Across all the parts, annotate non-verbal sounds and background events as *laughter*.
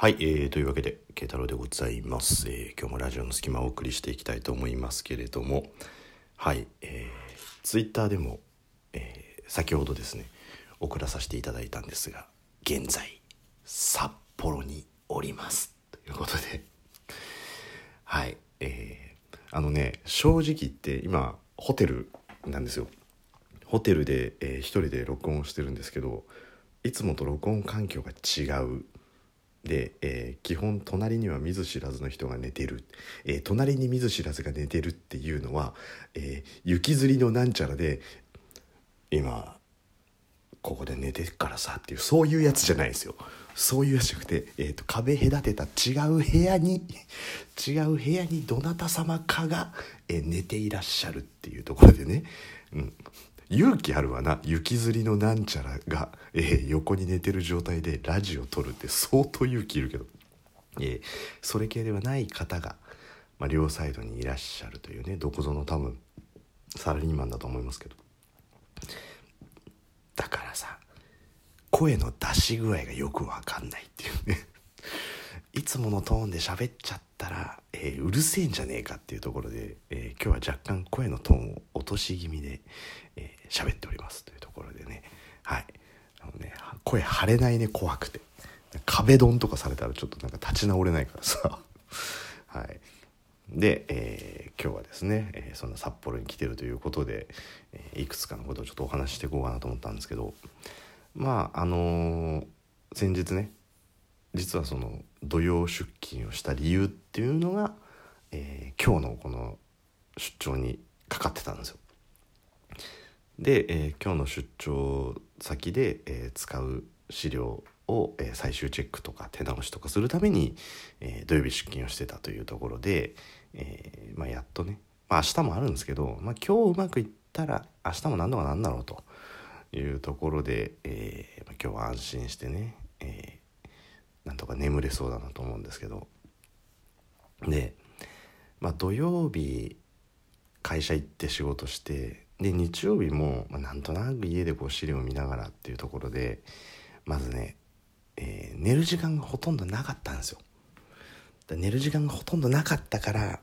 はい、えー、というわけで慶太郎でございます、えー、今日もラジオの隙間をお送りしていきたいと思いますけれども。はい、えー、ツイッターでも、えー、先ほどですね送らさせていただいたんですが現在札幌におります。ということで。はいえー、あのね正直言って今ホテルなんですよ。ホテルで、えー、一人で録音してるんですけどいつもと録音環境が違うで、えー、基本隣には見ず知らずの人が寝てる、えー、隣に見ず知らずが寝てるっていうのは、えー、雪吊りのなんちゃらで今ここで寝てるからさっていうそういうやつじゃないですよ。そういうやつじゃなくて、えーと、壁隔てた違う部屋に *laughs* 違う部屋にどなた様かが、えー、寝ていらっしゃるっていうところでね、うん、勇気あるわな。雪吊りのなんちゃらが、えー、横に寝てる状態でラジオ撮るって相当勇気いるけど、えー、それ系ではない方が、まあ、両サイドにいらっしゃるというねどこぞの多分サラリーマンだと思いますけど。だからさ声の出し具合がよくわかんないっていうね。いつものトーンで喋っちゃってたら、えー、うるせえんじゃねえかっていうところで、えー、今日は若干声のトーンを落とし気味で喋、えー、っておりますというところでね。はい。あのね声張れないね怖くて。壁ドンとかされたらちょっとなんか立ち直れないからさ。*laughs* はい。で、えー、今日はですね、えー、そんな札幌に来てるということで、えー、いくつかのことをちょっとお話ししていこうかなと思ったんですけど。まああの先日ね実はその土曜出勤をした理由っていうのが、えー、今日のこの出張にかかってたんですよ。で、えー、今日の出張先で、えー、使う資料を、え、最終チェックとか手直しとかするために、え、土曜日出勤をしてたというところで、えまあ、やっとね、まあ、明日もあるんですけど、まあ、今日うまくいったら明日も何度かなんだろうというところで、えまあ、今日は安心してね、え眠れそうだなと思うんですけどで、まあ、土曜日会社行って仕事してで日曜日も、まあ、なんとなく家でこう資料を見ながらっていうところでまずね、えー、寝る時間がほとんどなかったんですよ。寝る時間がほとんどなかったから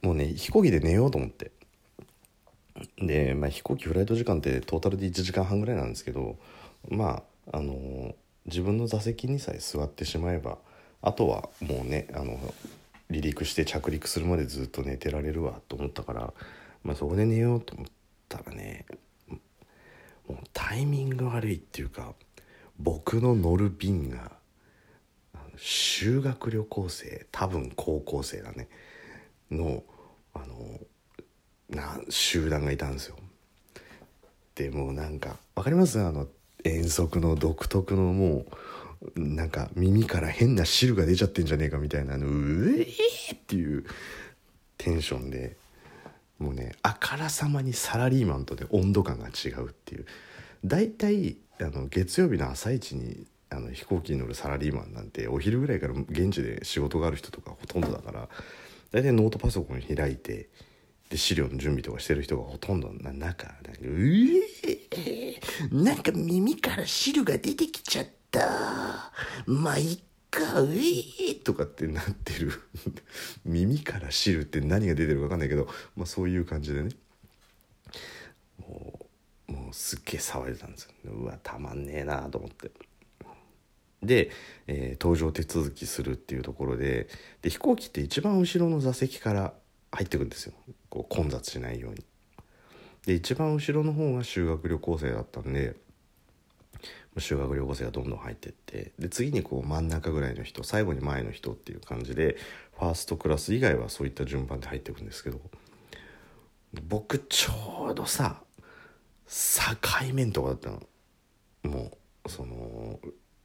もうね飛行機で寝ようと思ってで、まあ、飛行機フライト時間ってトータルで1時間半ぐらいなんですけどまああの自分の座席にさえ座ってしまえばあとはもうねあの離陸して着陸するまでずっと寝てられるわと思ったから、まあ、そこで寝ようと思ったらねもうタイミング悪いっていうか僕の乗る便が修学旅行生多分高校生だねのあのな集団がいたんですよ。でもなんか分かります？あの遠足の独特のもうなんか耳から変な汁が出ちゃってんじゃねえかみたいなうえーっていうテンションでもうねあからさまにサラリーマンとで温度感が違うっていう。大体あの月曜日の朝一にあの飛行機に乗るサラリーマンなんてお昼ぐらいから現地で仕事がある人とかほとんどだから大体ノートパソコン開いてで資料の準備とかしてる人がほとんどな中なんか「うえなんか耳から汁が出てきちゃった。まあいっかうえとかってなってる。*laughs* 耳から汁って何が出てるか分かんないけど、まあ、そういう感じでね。もうもうすっげえ騒いでたんですよ。うわたまんねえなと思って。で、えー、搭乗手続きするっていうところでで飛行機って一番後ろの座席から入ってくんですよ。こう混雑しないように。で一番後ろの方が修学旅行生だったんで修学旅行生がどんどん入ってってで次にこう真ん中ぐらいの人最後に前の人っていう感じでファーストクラス以外はそういった順番で入っていくんですけど僕ちょうどさ境面とかだったの。もうその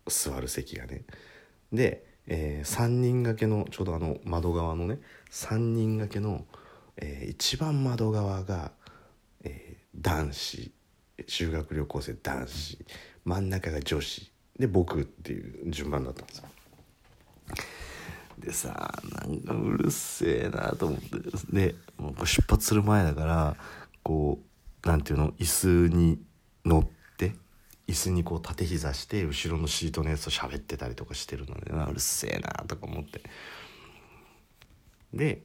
座る席がね。で、えー、3人掛けのちょうどあの窓側のね3人掛けの、えー、一番窓側が、えー、男子修学旅行生男子真ん中が女子で僕っていう順番だったんですよ。でさなんかうるせえなと思ってでもう出発する前だからこうなんていうの椅子に乗って椅子にこう縦膝して後ろのシートのやつと喋ってたりとかしてるのでうるせえなとか思ってで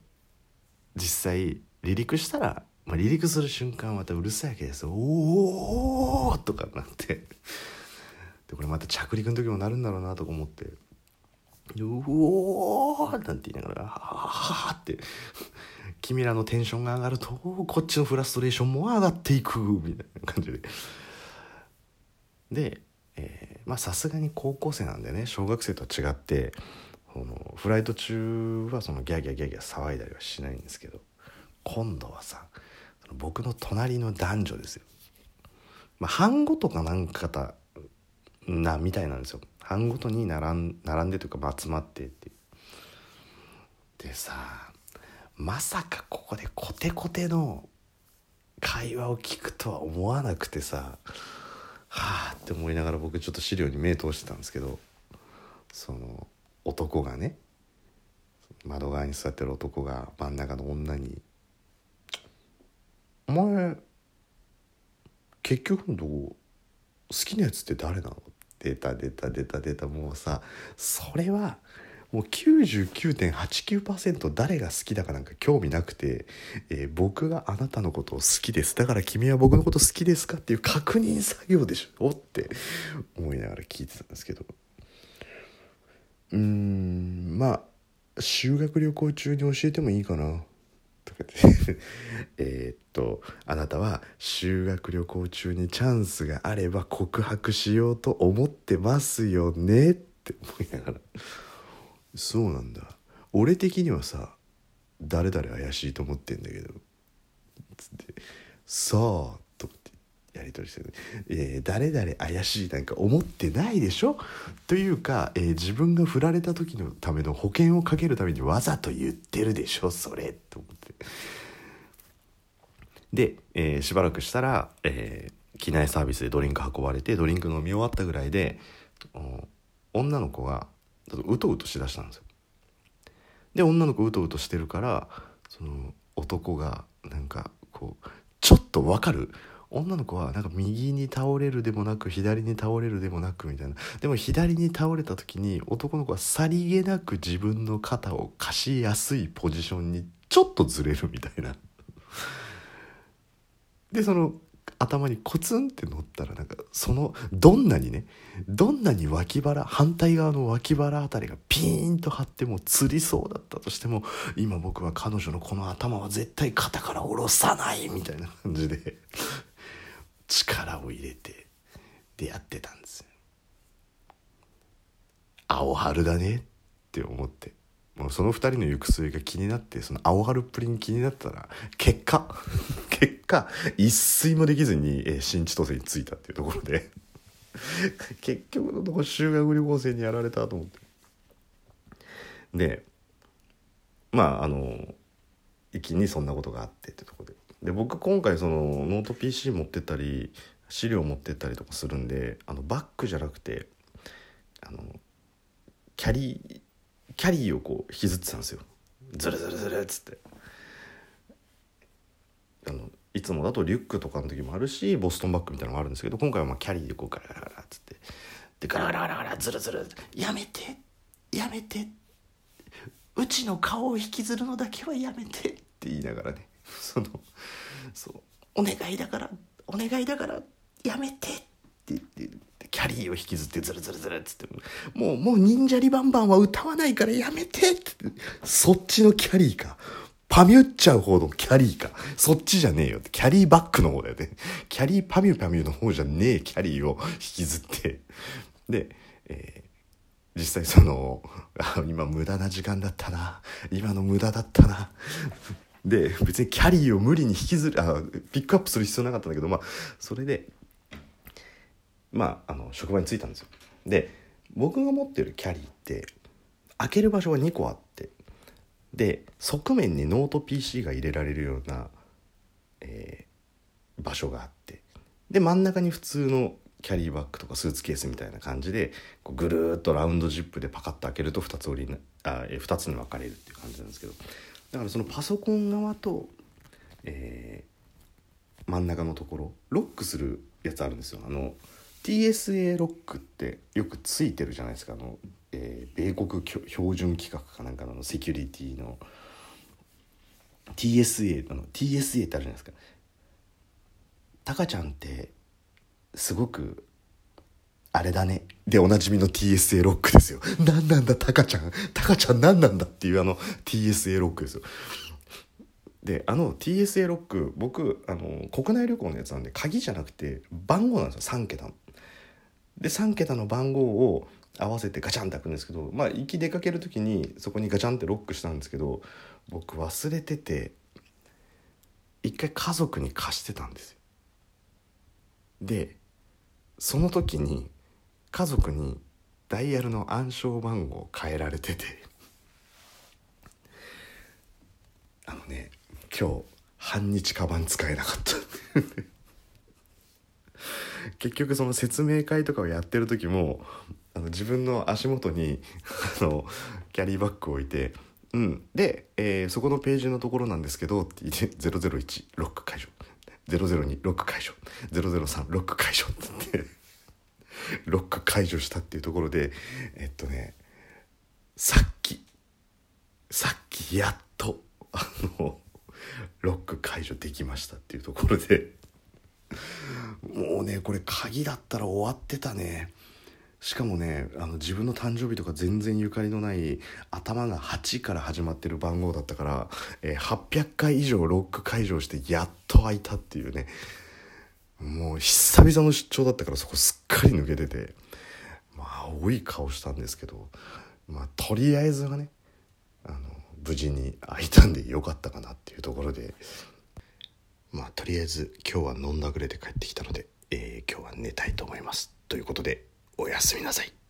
実際離陸したら、まあ、離陸する瞬間はまたうるさいわけですよ「おお!」とかなってでこれまた着陸の時もなるんだろうなとか思って「うおー!」なんて言いながら「はははって君らのテンションが上がるとこっちのフラストレーションも上がっていくみたいな感じででえまあさすがに高校生なんでね小学生とは違ってこのフライト中はそのギャーギャーギャーギャー騒いだりはしないんですけど今度はさ僕の隣の男女ですよ、まあ、班ごとかなんかたなみたいなんですよ。班ごとに並ん並んでというか集まってってでさまさかここでコテコテの会話を聞くとは思わなくてさはあって思いながら僕ちょっと資料に目通してたんですけどその男がね窓側に座ってる男が真ん中の女に「前結局のとこ好きなやつって誰なの?」出た出た出た出たもうさそれはもう99.89%誰が好きだかなんか興味なくて、えー、僕があなたのことを好きですだから君は僕のこと好きですかっていう確認作業でしょって思いながら聞いてたんですけどうーんまあ修学旅行中に教えてもいいかなとかって。*laughs* えっとあなたは修学旅行中にチャンスがあれば告白しようと思ってますよねって思いながら。*laughs* そうなんだ。俺的にはさ誰々怪しいと思ってんだけど。つってさあとってやり取りしてる、えー、誰々怪しいなんか思ってないでしょ？というか、えー、自分が振られた時のための保険をかけるためにわざと言ってるでしょそれ。と思って。で、えー、しばらくしたら、えー、機内サービスでドリンク運ばれてドリンク飲み終わったぐらいで女の子がうとうとしだしたんですよ。で女の子うとうとしてるからその男がなんかこうちょっとわかる。女の子はなんか右に倒れるでもなく左に倒れるでもなくみたいな。でも左に倒れた時に男の子はさりげなく自分の肩を貸しやすいポジションにちょっとずれるみたいなでその頭にコツンって乗ったらなんかそのどんなにねどんなに脇腹反対側の脇腹あたりがピーンと張ってもつりそうだったとしても今僕は彼女のこの頭は絶対肩から下ろさないみたいな感じで力を入れて出会ってたんですよ。青春だねって思ってもうその2人の行く末が気になってその青春っぷりに気になったら結果 *laughs* 結果一睡もできずに、えー、新千歳に着いたっていうところで *laughs* 結局のとこ修学旅行生にやられたと思って。でまああの一気にそんなことがあってってとこで。で僕今回そのノート PC 持ってったり資料持ってったりとかするんであのバッグじゃなくてあのキャリーキャリーをこう引きずってたんですよ。ズルズルズルっつって。あのいつもだとリュックとかの時もあるしボストンバッグみたいなのもあるんですけど今回はまあキャリーでこうガラガラガラっつって。でガラガラガラガラズルズル。やめて。やめて。うちの顔を引きずるのだけはやめてって言いながらね。そのそう。お願いだから。お願いだから。やめて。ってって言ってキャリーを引きずってズルズルズルっつってもうもう忍者リバンバンは歌わないからやめてってそっちのキャリーかパミュっちゃう方のキャリーか。そっちじゃねえよって。キャリーバックの方だよね。キャリーパミュパミュの方じゃねえキャリーを引きずって。で、えー、実際その、あ今無駄な時間だったな。今の無駄だったな。で、別にキャリーを無理に引きずる、あピックアップする必要なかったんだけど、まあ、それで、まあ、あの、職場に着いたんですよ。で、僕が持ってるキャリーって、開ける場所が2個あって、で側面にノート PC が入れられるような、えー、場所があってで真ん中に普通のキャリーバッグとかスーツケースみたいな感じでこうぐるっとラウンドジップでパカッと開けると2つ折りなあ、2つに分かれるっていう感じなんですけどだからそのパソコン側と、えー、真ん中のところロックするやつあるんですよあの TSA ロックってよくついてるじゃないですか。あの、えー、米国標準規格かなんかのセキュリティの。TSA の TSA ってあるじゃないですか。タカちゃんってすごくあれだね。でおなじみの TSA ロックですよ。何なんだタカちゃん。タカちゃん何なんだっていうあの TSA ロックですよ。であの TSA ロック僕あの国内旅行のやつなんで鍵じゃなくて番号なんですよ。3桁の。で3桁の番号を合わせてガチャンって開くんですけどまあ行き出かける時にそこにガチャンってロックしたんですけど僕忘れてて一回家族に貸してたんですよ。でその時に家族にダイヤルの暗証番号を変えられててあのね今日半日カバン使えなかった結局その説明会とかをやってる時もあの自分の足元にあのキャリーバッグを置いて「うん。で、えー、そこのページのところなんですけど」って言って「001ロック解除」「002ロック解除」「003ロック解除」って言ってロック解除したっていうところでえっとねさっきさっきやっとあのロック解除できましたっていうところで。もうねこれ鍵だったら終わってたね。しかもねあの自分の誕生日とか全然ゆかりのない頭が8から始まってる番号だったから、えー、800回以上ロック解除してやっと開いたっていうね。もう久々の出張だったからそこすっかり抜けてて。まあ青い顔したんですけどまあとりあえずはねあの無事に開いたんでよかったかなっていうところで。まあとりあえず今日は飲んだぐれで帰ってきたので、えー、今日は寝たいと思います。ということでおやすみなさい。